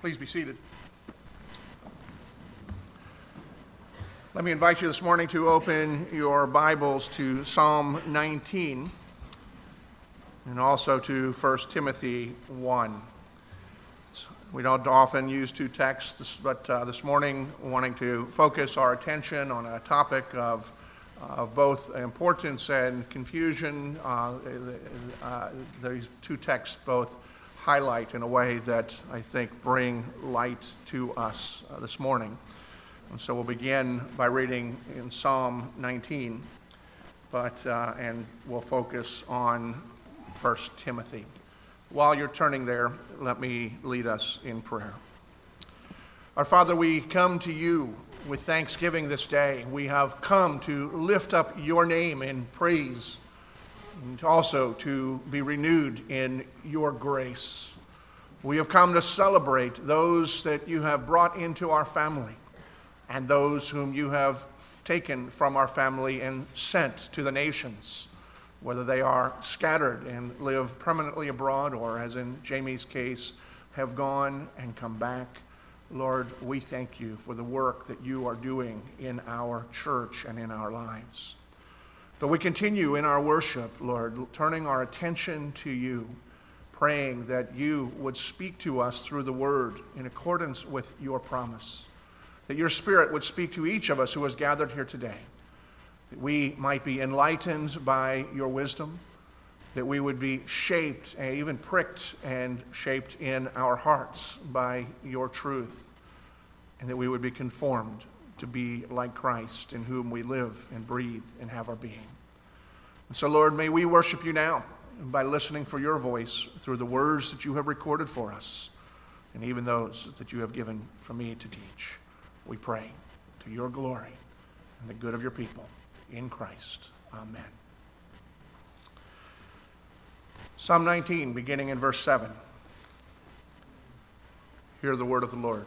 Please be seated. Let me invite you this morning to open your Bibles to Psalm 19 and also to 1 Timothy 1. We don't often use two texts, but uh, this morning, wanting to focus our attention on a topic of, of both importance and confusion, uh, uh, these two texts both highlight in a way that I think bring light to us uh, this morning. And so we'll begin by reading in Psalm 19, but, uh, and we'll focus on 1 Timothy. While you're turning there, let me lead us in prayer. Our Father, we come to you with thanksgiving this day. We have come to lift up your name in praise and also to be renewed in your grace. We have come to celebrate those that you have brought into our family and those whom you have taken from our family and sent to the nations whether they are scattered and live permanently abroad, or as in Jamie's case, have gone and come back. Lord, we thank you for the work that you are doing in our church and in our lives. But we continue in our worship, Lord, turning our attention to you, praying that you would speak to us through the word in accordance with your promise, that your spirit would speak to each of us who has gathered here today that we might be enlightened by your wisdom, that we would be shaped and even pricked and shaped in our hearts by your truth, and that we would be conformed to be like Christ, in whom we live and breathe and have our being. And so, Lord, may we worship you now by listening for your voice through the words that you have recorded for us, and even those that you have given for me to teach. We pray to your glory and the good of your people in Christ. Amen. Psalm 19, beginning in verse 7. Hear the word of the Lord.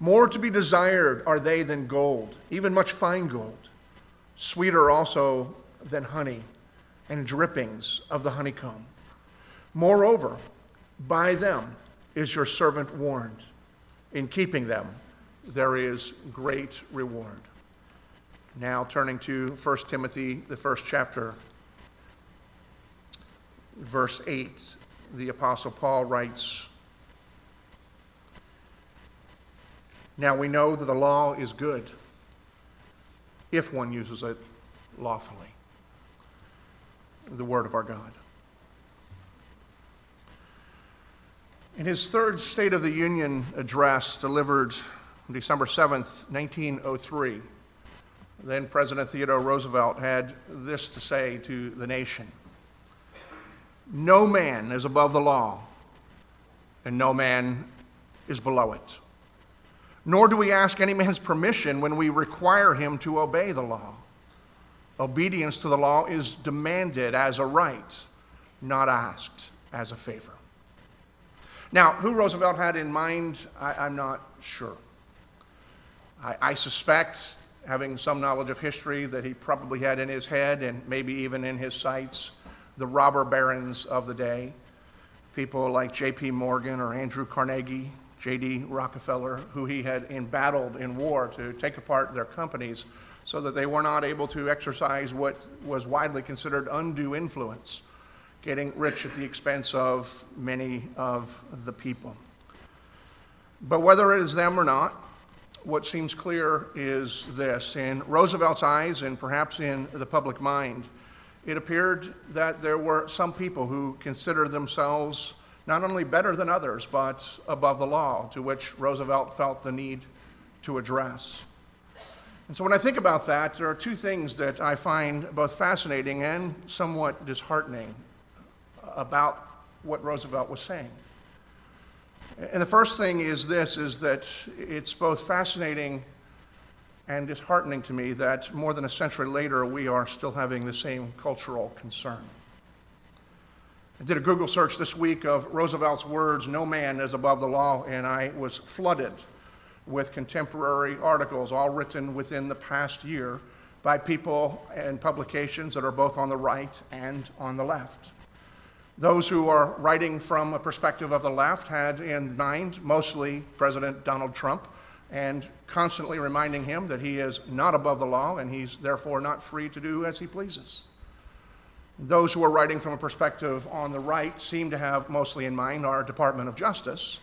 More to be desired are they than gold, even much fine gold, sweeter also than honey and drippings of the honeycomb. Moreover, by them is your servant warned. In keeping them, there is great reward. Now, turning to 1 Timothy, the first chapter, verse 8, the Apostle Paul writes Now we know that the law is good if one uses it lawfully. The Word of our God. In his third State of the Union address delivered December 7th, 1903, then President Theodore Roosevelt had this to say to the nation No man is above the law, and no man is below it. Nor do we ask any man's permission when we require him to obey the law. Obedience to the law is demanded as a right, not asked as a favor. Now, who Roosevelt had in mind, I, am not sure. I, I suspect having some knowledge of history that he probably had in his head and maybe even in his sights, the robber barons of the day, people like J.P. Morgan or Andrew Carnegie, J.D. Rockefeller, who he had embattled in war to take apart their companies so that they were not able to exercise what was widely considered undue influence, getting rich at the expense of many of the people. But whether it is them or not, what seems clear is this in Roosevelt's eyes and perhaps in the public mind, it appeared that there were some people who considered themselves not only better than others, but above the law, to which Roosevelt felt the need to address. And so when I think about that, there are two things that I find both fascinating and somewhat disheartening about what Roosevelt was saying. And the first thing is this is that it's both fascinating and disheartening to me that more than a century later we are still having the same cultural concern. I did a Google search this week of Roosevelt's words, no man is above the law, and I was flooded with contemporary articles, all written within the past year by people and publications that are both on the right and on the left. Those who are writing from a perspective of the left had in mind mostly President Donald Trump and constantly reminding him that he is not above the law and he's therefore not free to do as he pleases. Those who are writing from a perspective on the right seem to have mostly in mind our Department of Justice,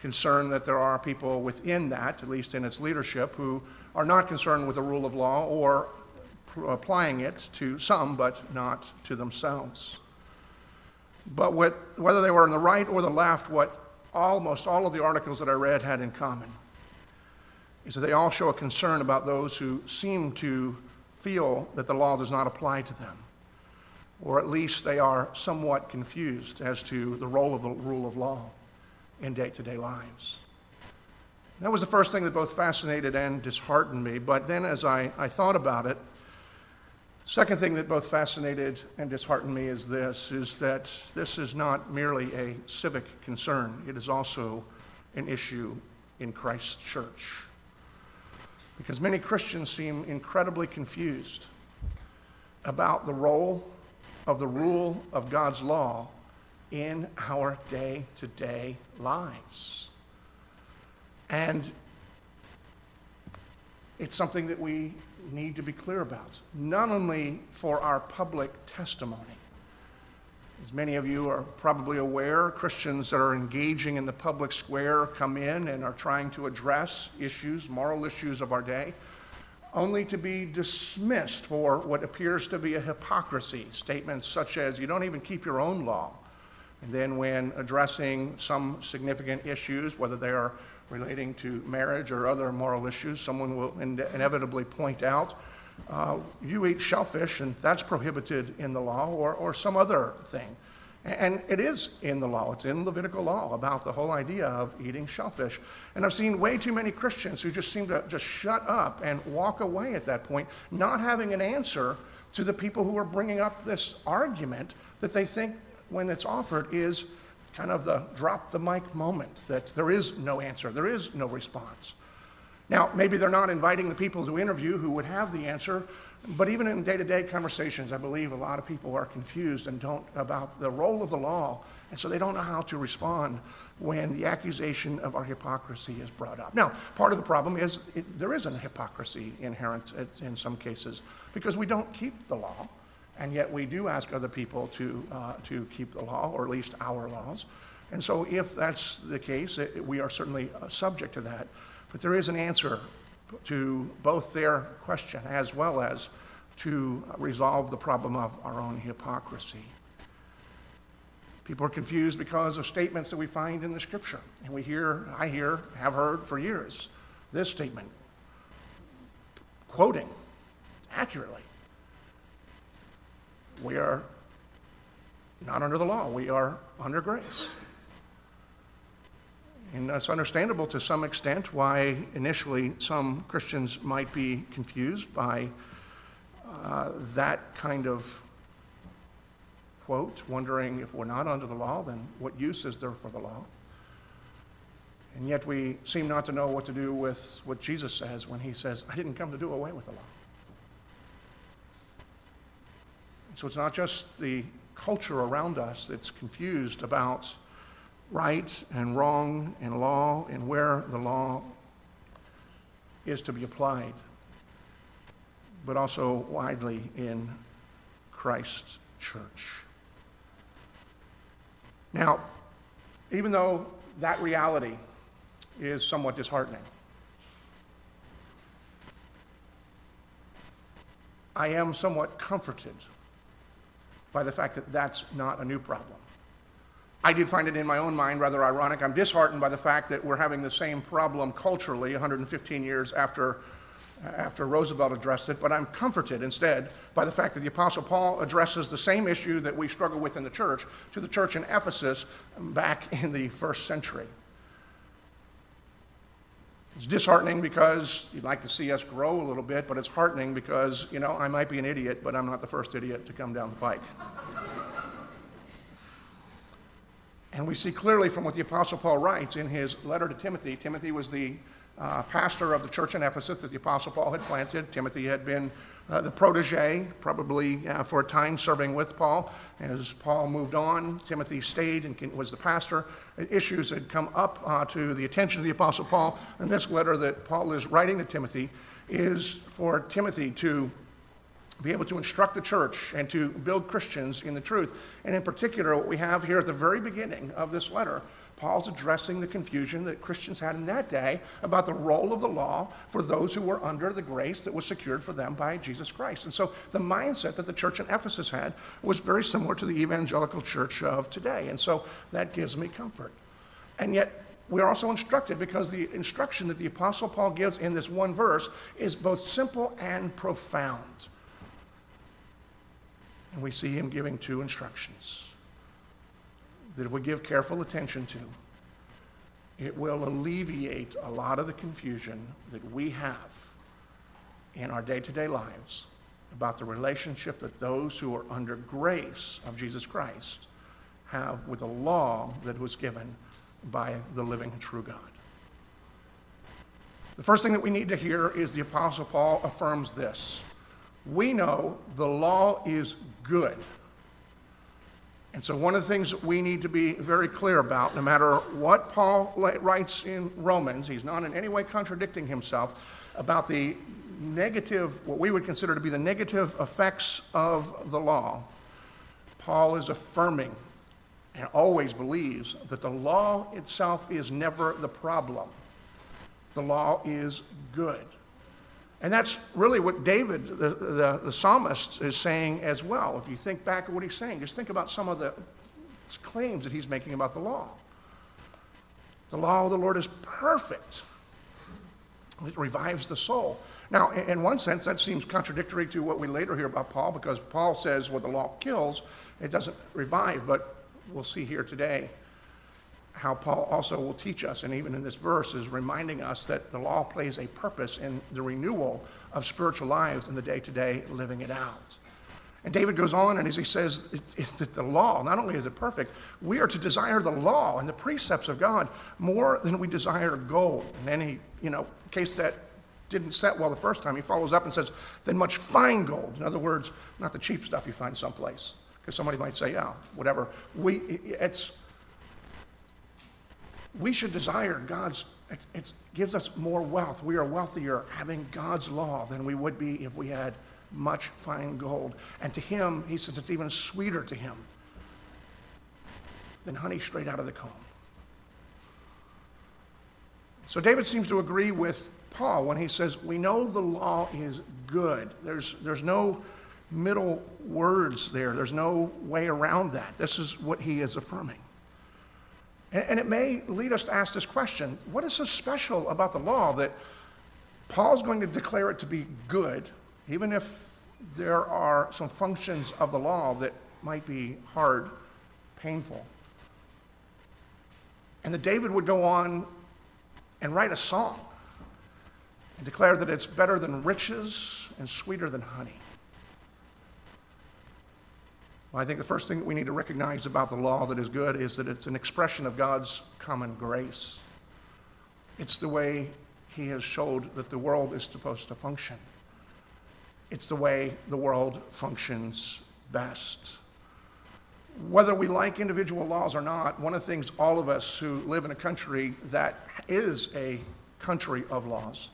concerned that there are people within that, at least in its leadership, who are not concerned with the rule of law or applying it to some, but not to themselves. But what, whether they were on the right or the left, what almost all of the articles that I read had in common is that they all show a concern about those who seem to feel that the law does not apply to them, or at least they are somewhat confused as to the role of the rule of law in day to day lives. That was the first thing that both fascinated and disheartened me. But then, as I, I thought about it, second thing that both fascinated and disheartened me is this is that this is not merely a civic concern, it is also an issue in Christ's church. Because many Christians seem incredibly confused about the role of the rule of God's law in our day to day lives. And it's something that we need to be clear about, not only for our public testimony. As many of you are probably aware, Christians that are engaging in the public square come in and are trying to address issues, moral issues of our day, only to be dismissed for what appears to be a hypocrisy. Statements such as, you don't even keep your own law. And then, when addressing some significant issues, whether they are relating to marriage or other moral issues, someone will in- inevitably point out, uh, you eat shellfish and that's prohibited in the law, or, or some other thing. And it is in the law, it's in Levitical law about the whole idea of eating shellfish. And I've seen way too many Christians who just seem to just shut up and walk away at that point, not having an answer to the people who are bringing up this argument that they think when it's offered is kind of the drop the mic moment that there is no answer, there is no response. Now, maybe they're not inviting the people to interview who would have the answer, but even in day to day conversations, I believe a lot of people are confused and don't about the role of the law, and so they don't know how to respond when the accusation of our hypocrisy is brought up. Now, part of the problem is it, there is a hypocrisy inherent in some cases because we don't keep the law and yet we do ask other people to, uh, to keep the law, or at least our laws. And so, if that's the case, it, we are certainly uh, subject to that. But there is an answer to both their question as well as to resolve the problem of our own hypocrisy. People are confused because of statements that we find in the scripture. And we hear, I hear, have heard for years this statement, quoting accurately we are not under the law, we are under grace. And it's understandable to some extent why initially some Christians might be confused by uh, that kind of quote, wondering if we're not under the law, then what use is there for the law? And yet we seem not to know what to do with what Jesus says when he says, I didn't come to do away with the law. So it's not just the culture around us that's confused about right and wrong and law and where the law is to be applied, but also widely in Christ's church. Now, even though that reality is somewhat disheartening, I am somewhat comforted by the fact that that's not a new problem. I did find it in my own mind rather ironic. I'm disheartened by the fact that we're having the same problem culturally 115 years after, after Roosevelt addressed it, but I'm comforted instead by the fact that the Apostle Paul addresses the same issue that we struggle with in the church to the church in Ephesus back in the first century. It's disheartening because you'd like to see us grow a little bit, but it's heartening because, you know, I might be an idiot, but I'm not the first idiot to come down the pike. And we see clearly from what the Apostle Paul writes in his letter to Timothy. Timothy was the uh, pastor of the church in Ephesus that the Apostle Paul had planted. Timothy had been uh, the protege, probably uh, for a time serving with Paul. As Paul moved on, Timothy stayed and was the pastor. Issues had come up uh, to the attention of the Apostle Paul, and this letter that Paul is writing to Timothy is for Timothy to be able to instruct the church and to build Christians in the truth. And in particular, what we have here at the very beginning of this letter Paul's addressing the confusion that Christians had in that day about the role of the law for those who were under the grace that was secured for them by Jesus Christ. And so the mindset that the church in Ephesus had was very similar to the evangelical church of today. And so that gives me comfort. And yet, we're also instructed because the instruction that the Apostle Paul gives in this one verse is both simple and profound. And we see him giving two instructions that if we give careful attention to, it will alleviate a lot of the confusion that we have in our day to day lives about the relationship that those who are under grace of Jesus Christ have with the law that was given by the living true God. The first thing that we need to hear is the Apostle Paul affirms this We know the law is good. And so, one of the things that we need to be very clear about, no matter what Paul writes in Romans, he's not in any way contradicting himself about the negative, what we would consider to be the negative effects of the law. Paul is affirming and always believes that the law itself is never the problem. The law is good. And that's really what David, the, the, the, psalmist, is saying as well. If you think back at what he's saying, just think about some of the claims that he's making about the law. The law of the Lord is perfect, it revives the soul. Now, in one sense, that seems contradictory to what we later hear about Paul, because Paul says what the law kills, it doesn't revive, but we'll see here today how Paul also will teach us, and even in this verse, is reminding us that the law plays a purpose in the renewal of spiritual lives in the day to day living it out. And David goes on, and as he says, it's that the law, not only is it perfect, we are to desire the law and the precepts of God more than we desire gold. And he, you know, case that didn't set well the first time, he follows up and says, than much fine gold. In other words, not the cheap stuff you find someplace. Because somebody might say, yeah, whatever. We, it's, we should desire God's, it gives us more wealth. We are wealthier having God's law than we would be if we had much fine gold. And to him, he says it's even sweeter to him than honey straight out of the comb. So David seems to agree with Paul when he says, We know the law is good. There's, there's no middle words there, there's no way around that. This is what he is affirming. And it may lead us to ask this question what is so special about the law that Paul's going to declare it to be good, even if there are some functions of the law that might be hard, painful? And that David would go on and write a song and declare that it's better than riches and sweeter than honey. Well, I think the first thing that we need to recognize about the law that is good is that it's an expression of God's common grace. It's the way He has showed that the world is supposed to function. It's the way the world functions best. Whether we like individual laws or not, one of the things all of us who live in a country that is a country of laws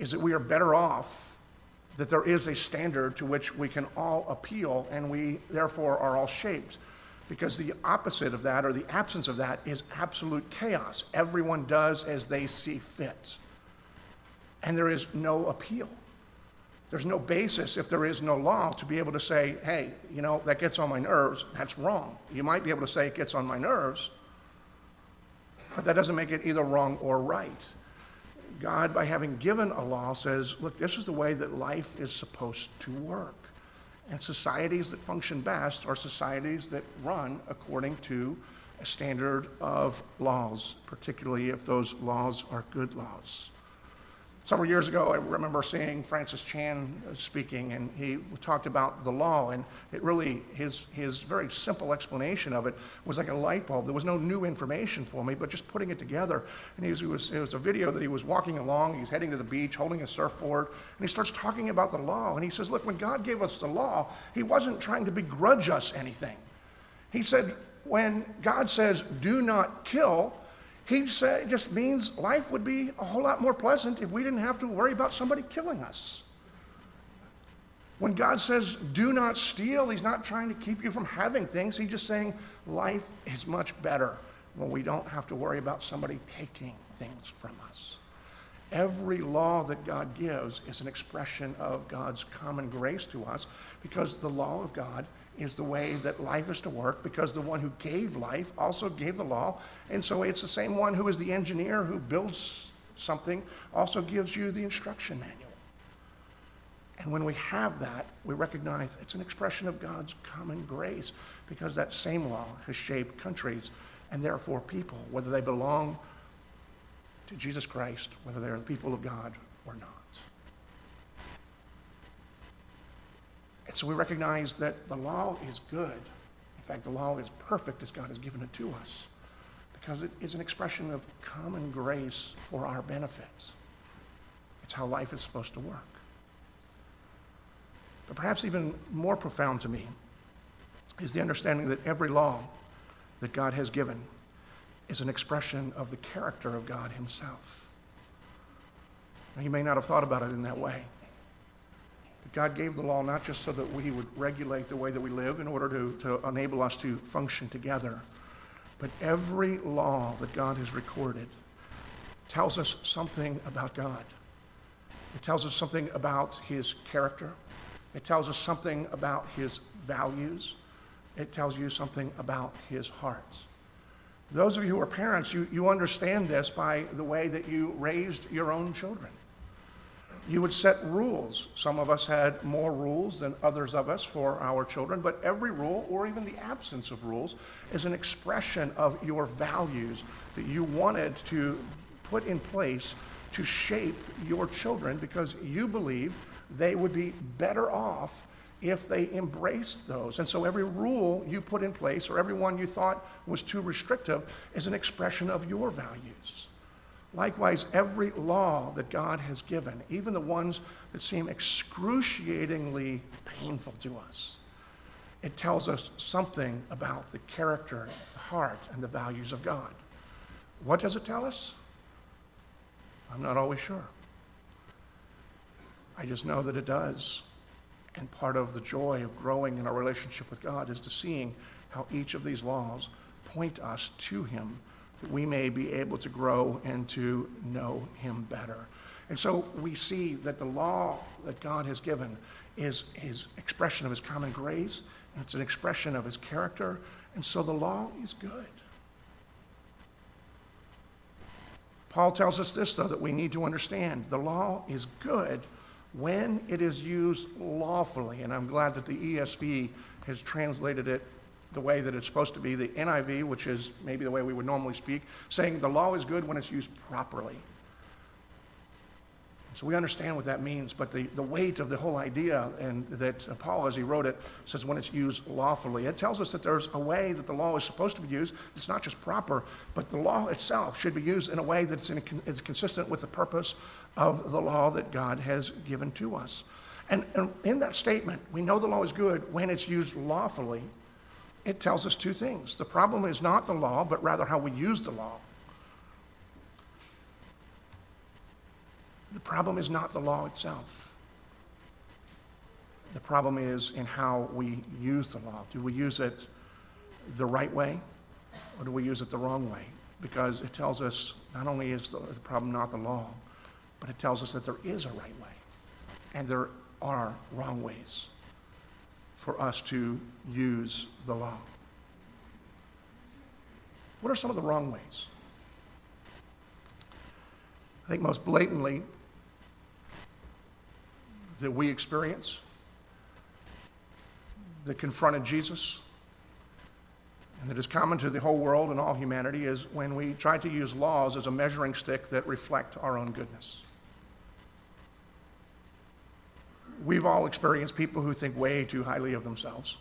is that we are better off that there is a standard to which we can all appeal, and we therefore are all shaped. Because the opposite of that, or the absence of that, is absolute chaos. Everyone does as they see fit. And there is no appeal. There's no basis, if there is no law, to be able to say, hey, you know, that gets on my nerves. That's wrong. You might be able to say it gets on my nerves, but that doesn't make it either wrong or right. God, by having given a law, says, look, this is the way that life is supposed to work. And societies that function best are societies that run according to a standard of laws, particularly if those laws are good laws. Several years ago, I remember seeing Francis Chan speaking, and he talked about the law, and it really, his, his very simple explanation of it was like a light bulb. There was no new information for me, but just putting it together. And he was, it, was, it was a video that he was walking along, he's heading to the beach, holding a surfboard, and he starts talking about the law. And he says, Look, when God gave us the law, he wasn't trying to begrudge us anything. He said, when God says, do not kill, he said, it just means life would be a whole lot more pleasant if we didn't have to worry about somebody killing us. When God says, do not steal, He's not trying to keep you from having things. He's just saying life is much better when we don't have to worry about somebody taking things from us. Every law that God gives is an expression of God's common grace to us because the law of God is the way that life is to work because the one who gave life also gave the law. And so it's the same one who is the engineer who builds something also gives you the instruction manual. And when we have that, we recognize it's an expression of God's common grace because that same law has shaped countries and therefore people, whether they belong to Jesus Christ, whether they're the people of God or not. And so we recognize that the law is good. In fact, the law is perfect as God has given it to us because it is an expression of common grace for our benefit. It's how life is supposed to work. But perhaps even more profound to me is the understanding that every law that God has given is an expression of the character of God Himself. Now, you may not have thought about it in that way. God gave the law not just so that we would regulate the way that we live in order to, to enable us to function together, but every law that God has recorded tells us something about God. It tells us something about his character. It tells us something about his values. It tells you something about his heart. Those of you who are parents, you, you understand this by the way that you raised your own children you would set rules. Some of us had more rules than others of us for our children, but every rule, or even the absence of rules, is an expression of your values that you wanted to put in place to shape your children because you believed they would be better off if they embraced those. And so every rule you put in place, or every one you thought was too restrictive, is an expression of your values. Likewise, every law that God has given, even the ones that seem excruciatingly painful to us, it tells us something about the character, the heart, and the values of God. What does it tell us? I'm not always sure. I just know that it does. And part of the joy of growing in our relationship with God is to seeing how each of these laws point us to Him we may be able to grow and to know him better. And so we see that the law that God has given is his expression of his common grace, and it's an expression of his character, and so the law is good. Paul tells us this, though, that we need to understand the law is good when it is used lawfully. And I'm glad that the ESV has translated it the way that it's supposed to be, the NIV, which is maybe the way we would normally speak, saying the law is good when it's used properly. So we understand what that means, but the, the weight of the whole idea, and that uh, Paul, as he wrote it, says when it's used lawfully. It tells us that there's a way that the law is supposed to be used. It's not just proper, but the law itself should be used in a way that's in, is consistent with the purpose of the law that God has given to us. And, and in that statement, we know the law is good when it's used lawfully it tells us two things. The problem is not the law, but rather how we use the law. The problem is not the law itself. The problem is in how we use the law. Do we use it the right way or do we use it the wrong way? Because it tells us not only is the, problem not the law, but it tells us that there is a right way and there are wrong ways for us to use the law. What are some of the wrong ways? I think most blatantly that we experience that confronted Jesus and that is common to the whole world and all humanity is when we try to use laws as a measuring stick that reflect our own goodness. We've all experienced people who think way too highly of themselves.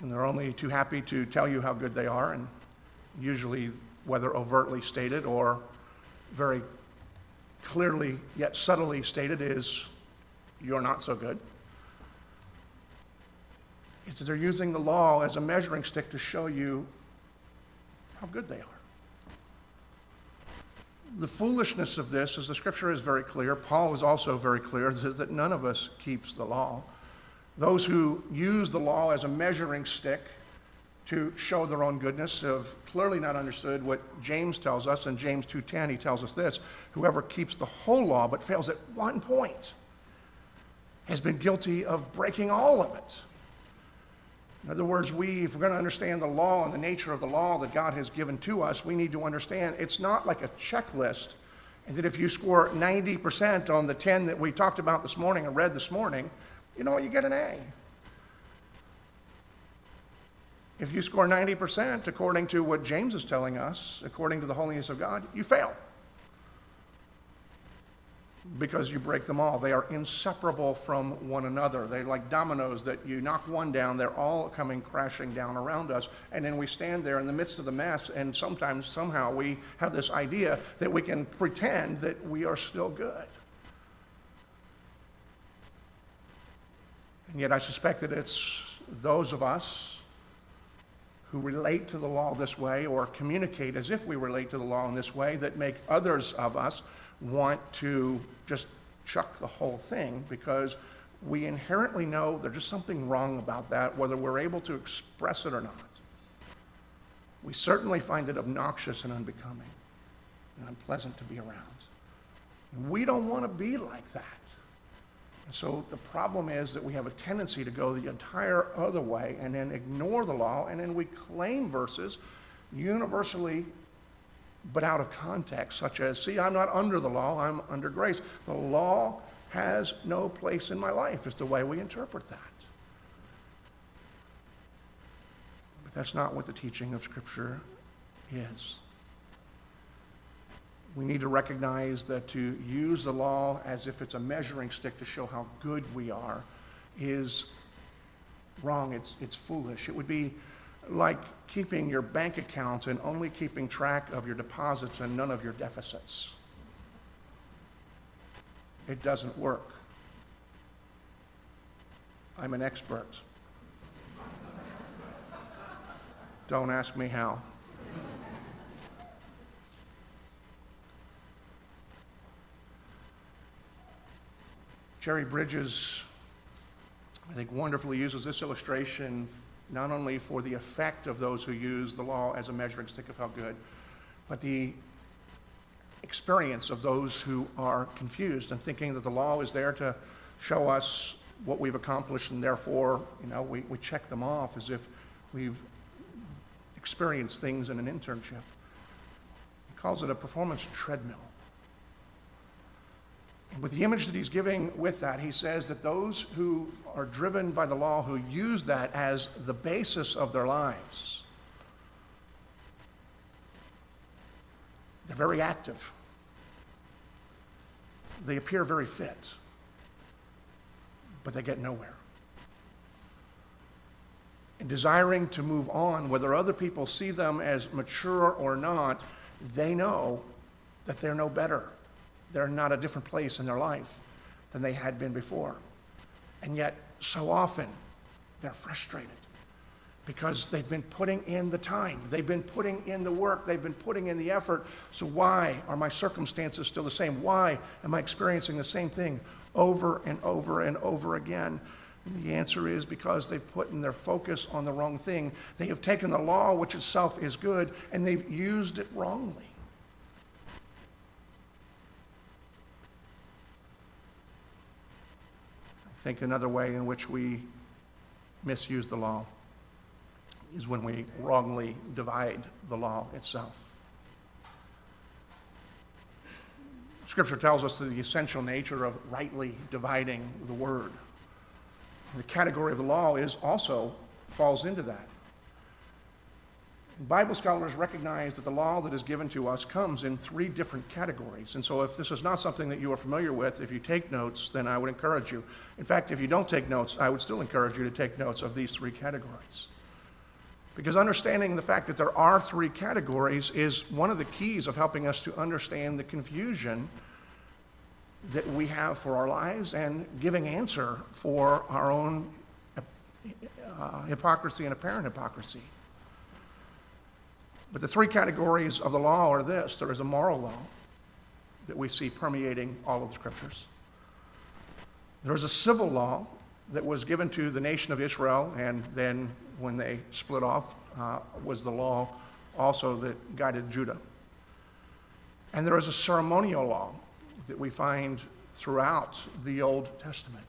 And they're only too happy to tell you how good they are, and usually, whether overtly stated or very clearly yet subtly stated, is you're not so good. It's that they're using the law as a measuring stick to show you how good they are. The foolishness of this, as the scripture is very clear, Paul is also very clear, is that none of us keeps the law. Those who use the law as a measuring stick to show their own goodness have clearly not understood what James tells us. In James 2:10, he tells us this: whoever keeps the whole law but fails at one point has been guilty of breaking all of it. In other words, we, if we're going to understand the law and the nature of the law that God has given to us, we need to understand it's not like a checklist, and that if you score 90% on the 10 that we talked about this morning and read this morning, you know, you get an A. If you score 90% according to what James is telling us, according to the holiness of God, you fail because you break them all. They are inseparable from one another. They're like dominoes that you knock one down, they're all coming crashing down around us. And then we stand there in the midst of the mess, and sometimes, somehow, we have this idea that we can pretend that we are still good. And yet, I suspect that it's those of us who relate to the law this way or communicate as if we relate to the law in this way that make others of us want to just chuck the whole thing because we inherently know there's just something wrong about that, whether we're able to express it or not. We certainly find it obnoxious and unbecoming and unpleasant to be around. We don't want to be like that. And so the problem is that we have a tendency to go the entire other way and then ignore the law, and then we claim verses universally but out of context, such as, see, I'm not under the law, I'm under grace. The law has no place in my life, is the way we interpret that. But that's not what the teaching of Scripture is. We need to recognize that to use the law as if it's a measuring stick to show how good we are is wrong. It's, it's foolish. It would be like keeping your bank accounts and only keeping track of your deposits and none of your deficits. It doesn't work. I'm an expert. Don't ask me how. Jerry Bridges, I think, wonderfully uses this illustration not only for the effect of those who use the law as a measuring stick of how good, but the experience of those who are confused and thinking that the law is there to show us what we've accomplished and therefore, you know, we, we check them off as if we've experienced things in an internship. He calls it a performance treadmill. With the image that he's giving with that, he says that those who are driven by the law, who use that as the basis of their lives, they're very active. They appear very fit, but they get nowhere. And desiring to move on, whether other people see them as mature or not, they know that they're no better they're not a different place in their life than they had been before. And yet, so often, they're frustrated because they've been putting in the time, they've been putting in the work, they've been putting in the effort. So, why are my circumstances still the same? Why am I experiencing the same thing over and over and over again? And the answer is because they've put in their focus on the wrong thing. They have taken the law, which itself is good, and they've used it wrongly. Think another way in which we misuse the law is when we wrongly divide the law itself. Scripture tells us the essential nature of rightly dividing the word. The category of the law is also falls into that. Bible scholars recognize that the law that is given to us comes in three different categories. And so, if this is not something that you are familiar with, if you take notes, then I would encourage you. In fact, if you don't take notes, I would still encourage you to take notes of these three categories. Because understanding the fact that there are three categories is one of the keys of helping us to understand the confusion that we have for our lives and giving answer for our own uh, hypocrisy and apparent hypocrisy. But the three categories of the law are this there is a moral law that we see permeating all of the scriptures, there is a civil law that was given to the nation of Israel, and then when they split off, uh, was the law also that guided Judah. And there is a ceremonial law that we find throughout the Old Testament.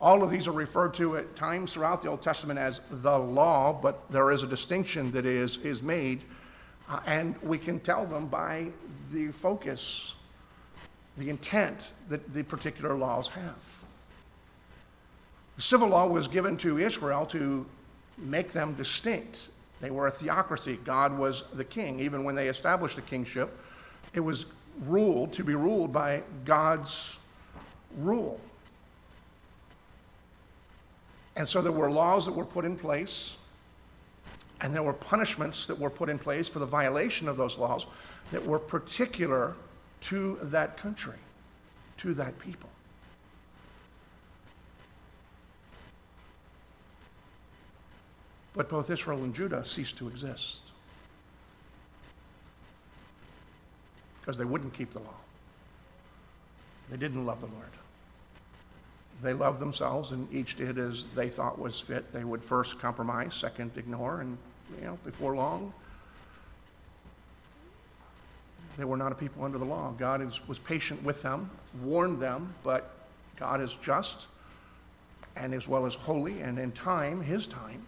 All of these are referred to at times throughout the Old Testament as the law, but there is a distinction that is, is made, uh, and we can tell them by the focus, the intent that the particular laws have. The civil law was given to Israel to make them distinct. They were a theocracy. God was the king. Even when they established the kingship, it was ruled to be ruled by God's rule. And so there were laws that were put in place, and there were punishments that were put in place for the violation of those laws that were particular to that country, to that people. But both Israel and Judah ceased to exist because they wouldn't keep the law. They didn't love the Lord. They loved themselves, and each did as they thought was fit. They would first compromise, second ignore, and you know, before long, they were not a people under the law. God is, was patient with them, warned them, but God is just and as well as holy, and in time, his time,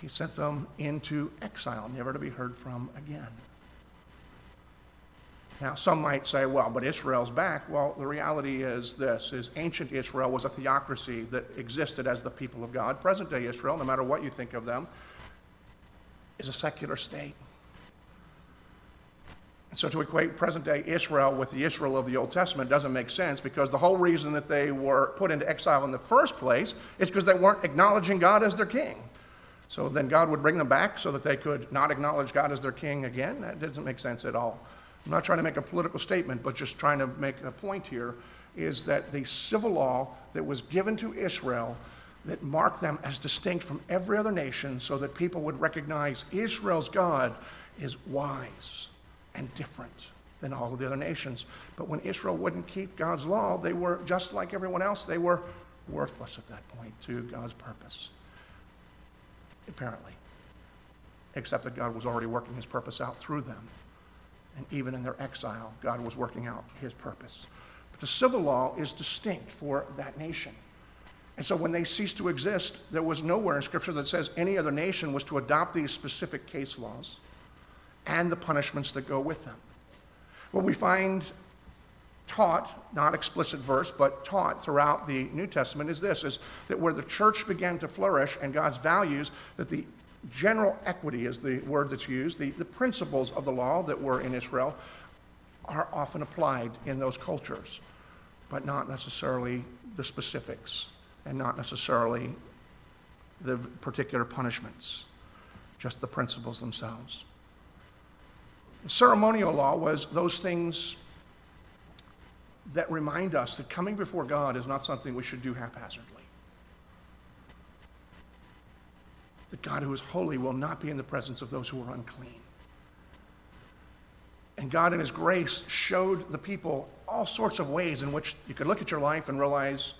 he sent them into exile, never to be heard from again. Now, some might say, well, but Israel's back. Well, the reality is this, is ancient Israel was a theocracy that existed as the people of God. Present-day Israel, no matter what you think of them, is a secular state. And so to equate present-day Israel with the Israel of the Old Testament doesn't make sense because the whole reason that they were put into exile in the first place is because they weren't acknowledging God as their king. So then God would bring them back so that they could not acknowledge God as their king again? That doesn't make sense at all. I'm not trying to make a political statement, but just trying to make a point here is that the civil law that was given to Israel that marked them as distinct from every other nation so that people would recognize Israel's God is wise and different than all of the other nations. But when Israel wouldn't keep God's law, they were just like everyone else, they were worthless at that point to God's purpose, apparently, except that God was already working his purpose out through them. And even in their exile, God was working out his purpose. But the civil law is distinct for that nation. And so when they ceased to exist, there was nowhere in Scripture that says any other nation was to adopt these specific case laws and the punishments that go with them. What we find taught, not explicit verse, but taught throughout the New Testament is this is that where the church began to flourish and God's values, that the general equity is the word that's used. The, the principles of the law that were in Israel are often applied in those cultures, but not necessarily the specifics and not necessarily the particular punishments, just the principles themselves. Ceremonial law was those things that remind us that coming before God is not something we should do haphazardly. That God, who is holy, will not be in the presence of those who are unclean. And God, in His grace, showed the people all sorts of ways in which you could look at your life and realize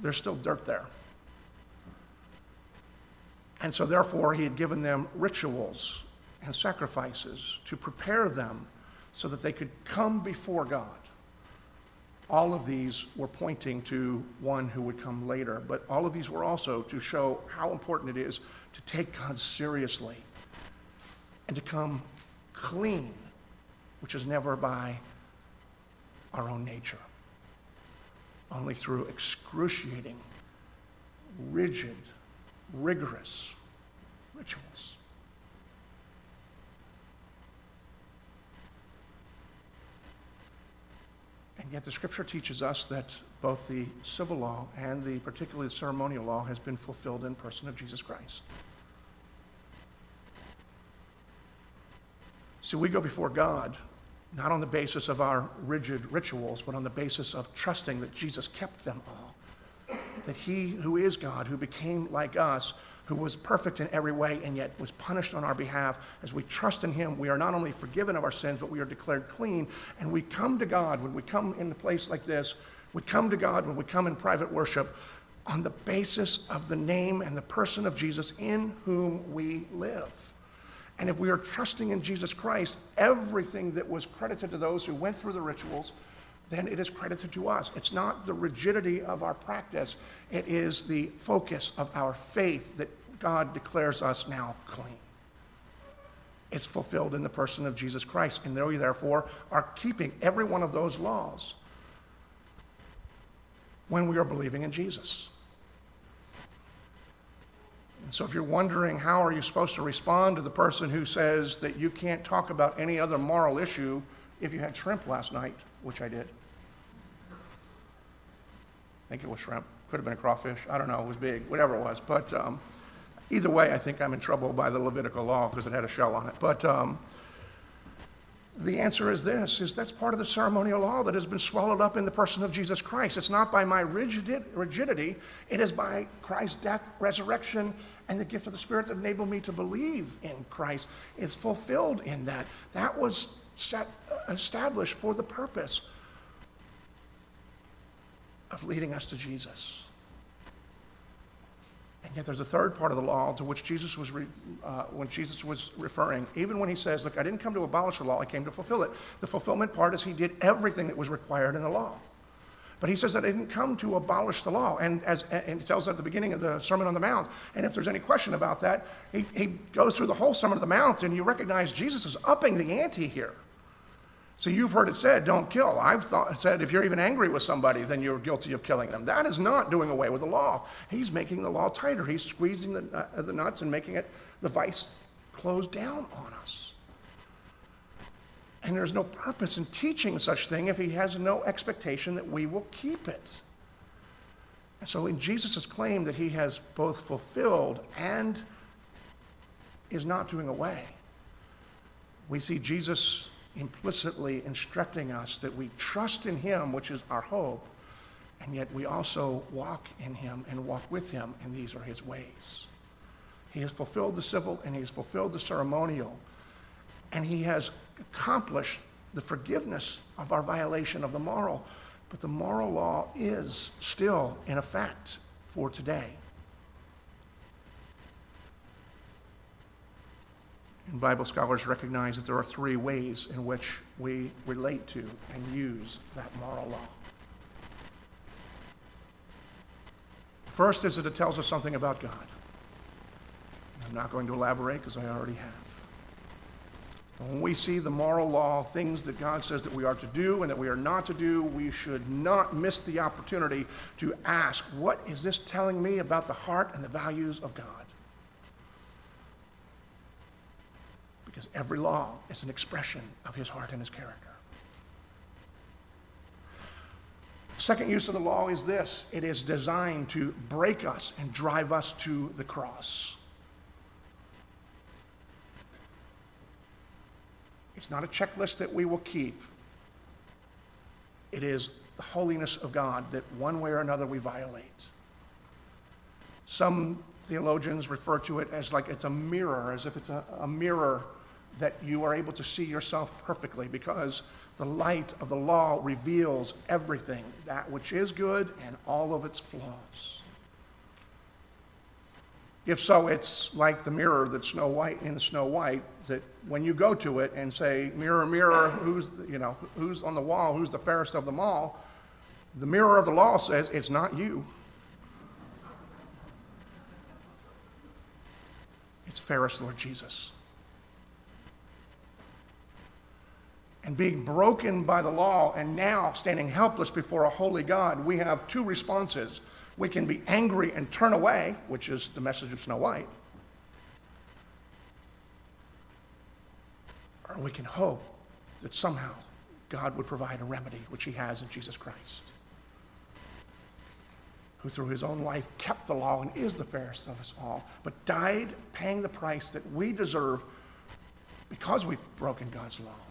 there's still dirt there. And so, therefore, He had given them rituals and sacrifices to prepare them so that they could come before God. All of these were pointing to one who would come later, but all of these were also to show how important it is to take God seriously and to come clean, which is never by our own nature, only through excruciating, rigid, rigorous rituals. And yet the scripture teaches us that both the civil law and the particularly the ceremonial law has been fulfilled in person of Jesus Christ. So we go before God not on the basis of our rigid rituals, but on the basis of trusting that Jesus kept them all. That he who is God, who became like us, who was perfect in every way and yet was punished on our behalf, as we trust in him, we are not only forgiven of our sins, but we are declared clean. And we come to God when we come in a place like this, we come to God when we come in private worship on the basis of the name and the person of Jesus in whom we live. And if we are trusting in Jesus Christ, everything that was credited to those who went through the rituals, then it is credited to us. It's not the rigidity of our practice, it is the focus of our faith that God declares us now clean. It's fulfilled in the person of Jesus Christ. And we, therefore, are keeping every one of those laws when we are believing in Jesus. And so if you're wondering how are you supposed to respond to the person who says that you can't talk about any other moral issue if you had shrimp last night, which I did. I think it was shrimp. Could have been a crawfish. I don't know. It was big, whatever it was. But um, either way, I think I'm in trouble by the Levitical law because it had a shell on it. But um, the answer is this is that's part of the ceremonial law that has been swallowed up in the person of Jesus Christ. It's not by my rigid, rigidity, it is by Christ's death, resurrection, and the gift of the Spirit that enabled me to believe in Christ. It's fulfilled in that. That was set, established for the purpose of leading us to Jesus. And yet there's a third part of the law to which Jesus was, re, uh, when Jesus was referring, even when he says, look, I didn't come to abolish the law, I came to fulfill it. The fulfillment part is he did everything that was required in the law. But he says that I didn't come to abolish the law. And, as, and he tells at the beginning of the Sermon on the Mount. And if there's any question about that, he, he goes through the whole Sermon on the Mount and you recognize Jesus is upping the ante here. So you've heard it said, don't kill. I've thought, said if you're even angry with somebody, then you're guilty of killing them. That is not doing away with the law. He's making the law tighter. He's squeezing the, uh, the nuts and making it, the vice close down on us. And there's no purpose in teaching such thing if he has no expectation that we will keep it. And so in Jesus' claim that he has both fulfilled and is not doing away, we see Jesus implicitly instructing us that we trust in Him, which is our hope, and yet we also walk in Him and walk with Him, and these are His ways. He has fulfilled the civil and He has fulfilled the ceremonial, and He has accomplished the forgiveness of our violation of the moral. But the moral law is still in effect for today. And Bible scholars recognize that there are three ways in which we relate to and use that moral law. First is that it tells us something about God. I'm not going to elaborate because I already have. When we see the moral law, things that God says that we are to do and that we are not to do, we should not miss the opportunity to ask, what is this telling me about the heart and the values of God? Because every law is an expression of his heart and his character. Second use of the law is this it is designed to break us and drive us to the cross. It's not a checklist that we will keep. It is the holiness of God that one way or another we violate. Some theologians refer to it as like it's a mirror, as if it's a, a mirror that you are able to see yourself perfectly because the light of the law reveals everything, that which is good and all of its flaws. If so, it's like the mirror that Snow White in Snow White, that when you go to it and say, Mirror, mirror, who's, you know, who's on the wall, who's the fairest of them all, the mirror of the law says, It's not you. It's fairest Lord Jesus. and being broken by the law and now standing helpless before a holy God, we have two responses. We can be angry and turn away, which is the message of Snow White, or we can hope that somehow God would provide a remedy, which He has in Jesus Christ, who through His own life kept the law and is the fairest of us all, but died paying the price that we deserve because we've broken God's law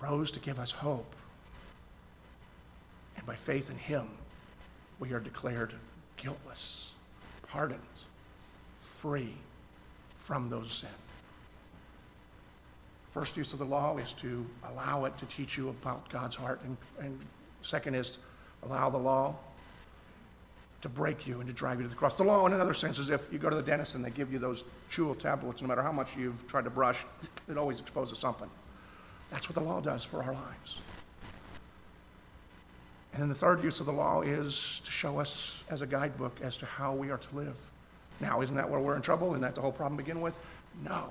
rose to give us hope. And by faith in Him, we are declared guiltless, pardoned, free from those sins. First use of the law is to allow it to teach you about God's heart. And, and second is allow the law to break you and to drive you to the cross. The law, in another sense, is if you go to the dentist and they give you those chewable tablets, no matter how much you've tried to brush, it always exposes something. That's what the law does for our lives. And then the third use of the law is to show us as a guidebook as to how we are to live. Now, isn't that where we're in trouble? Isn't that the whole problem to begin with? No.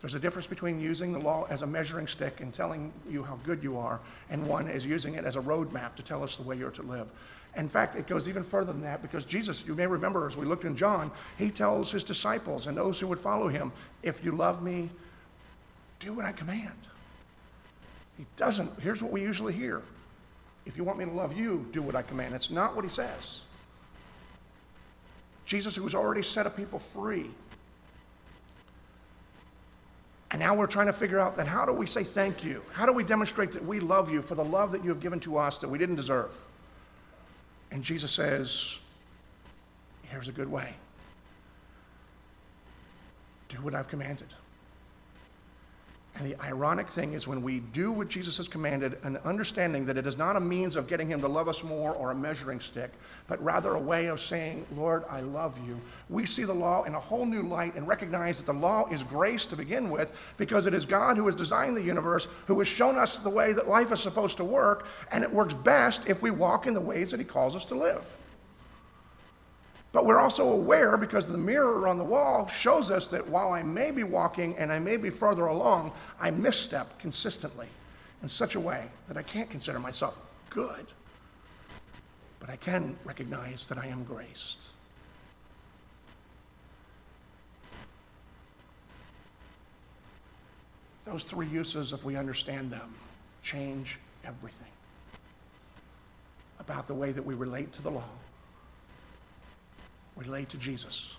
There's a difference between using the law as a measuring stick and telling you how good you are, and one is using it as a roadmap to tell us the way you're to live. In fact, it goes even further than that because Jesus, you may remember as we looked in John, he tells his disciples and those who would follow him, if you love me, do what I command. He doesn't, here's what we usually hear if you want me to love you, do what I command. That's not what he says. Jesus, who has already set a people free, and now we're trying to figure out that how do we say thank you? How do we demonstrate that we love you for the love that you have given to us that we didn't deserve? And Jesus says, here's a good way do what I've commanded. And the ironic thing is when we do what Jesus has commanded, an understanding that it is not a means of getting him to love us more or a measuring stick, but rather a way of saying, Lord, I love you. We see the law in a whole new light and recognize that the law is grace to begin with because it is God who has designed the universe, who has shown us the way that life is supposed to work, and it works best if we walk in the ways that he calls us to live. But we're also aware because the mirror on the wall shows us that while I may be walking and I may be further along, I misstep consistently in such a way that I can't consider myself good. But I can recognize that I am graced. Those three uses, if we understand them, change everything about the way that we relate to the law relate to Jesus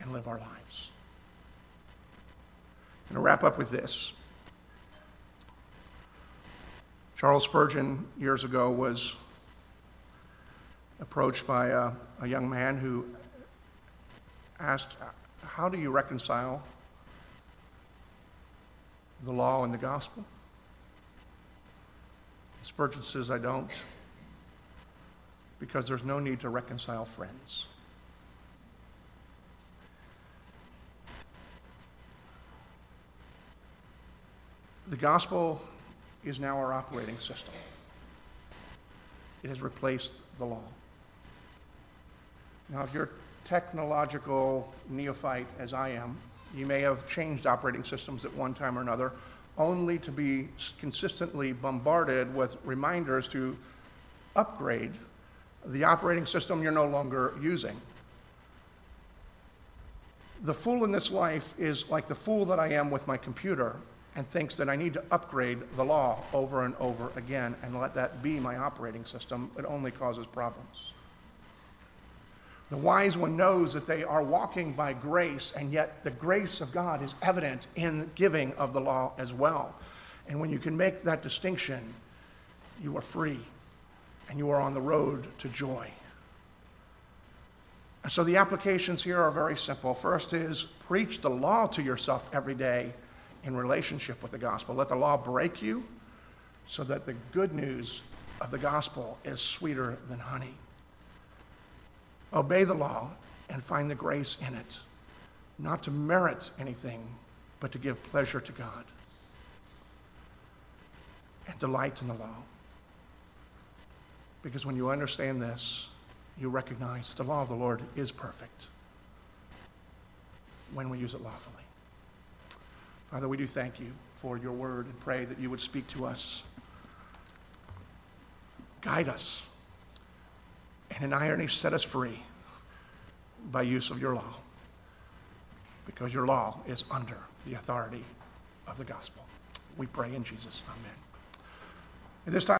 and live our lives. Going to wrap up with this. Charles Spurgeon, years ago, was approached by a, a young man who asked, How do you reconcile the law and the gospel? Spurgeon says, I don't because there's no need to reconcile friends. The gospel is now our operating system. It has replaced the law. Now, if you're technological neophyte as I am, you may have changed operating systems at one time or another, only to be consistently bombarded with reminders to upgrade the operating system you're no longer using. The fool in this life is like the fool that I am with my computer and thinks that I need to upgrade the law over and over again and let that be my operating system. It only causes problems. The wise one knows that they are walking by grace, and yet the grace of God is evident in the giving of the law as well. And when you can make that distinction, you are free and you are on the road to joy. And so the applications here are very simple. First is preach the law to yourself every day in relationship with the gospel. Let the law break you so that the good news of the gospel is sweeter than honey. Obey the law and find the grace in it, not to merit anything, but to give pleasure to God and delight in the law. Because when you understand this, you recognize the law of the Lord is perfect when we use it lawfully. Father, we do thank you for your word and pray that you would speak to us, guide us, and in irony set us free by use of your law. because your law is under the authority of the gospel. We pray in Jesus. Amen. At this time,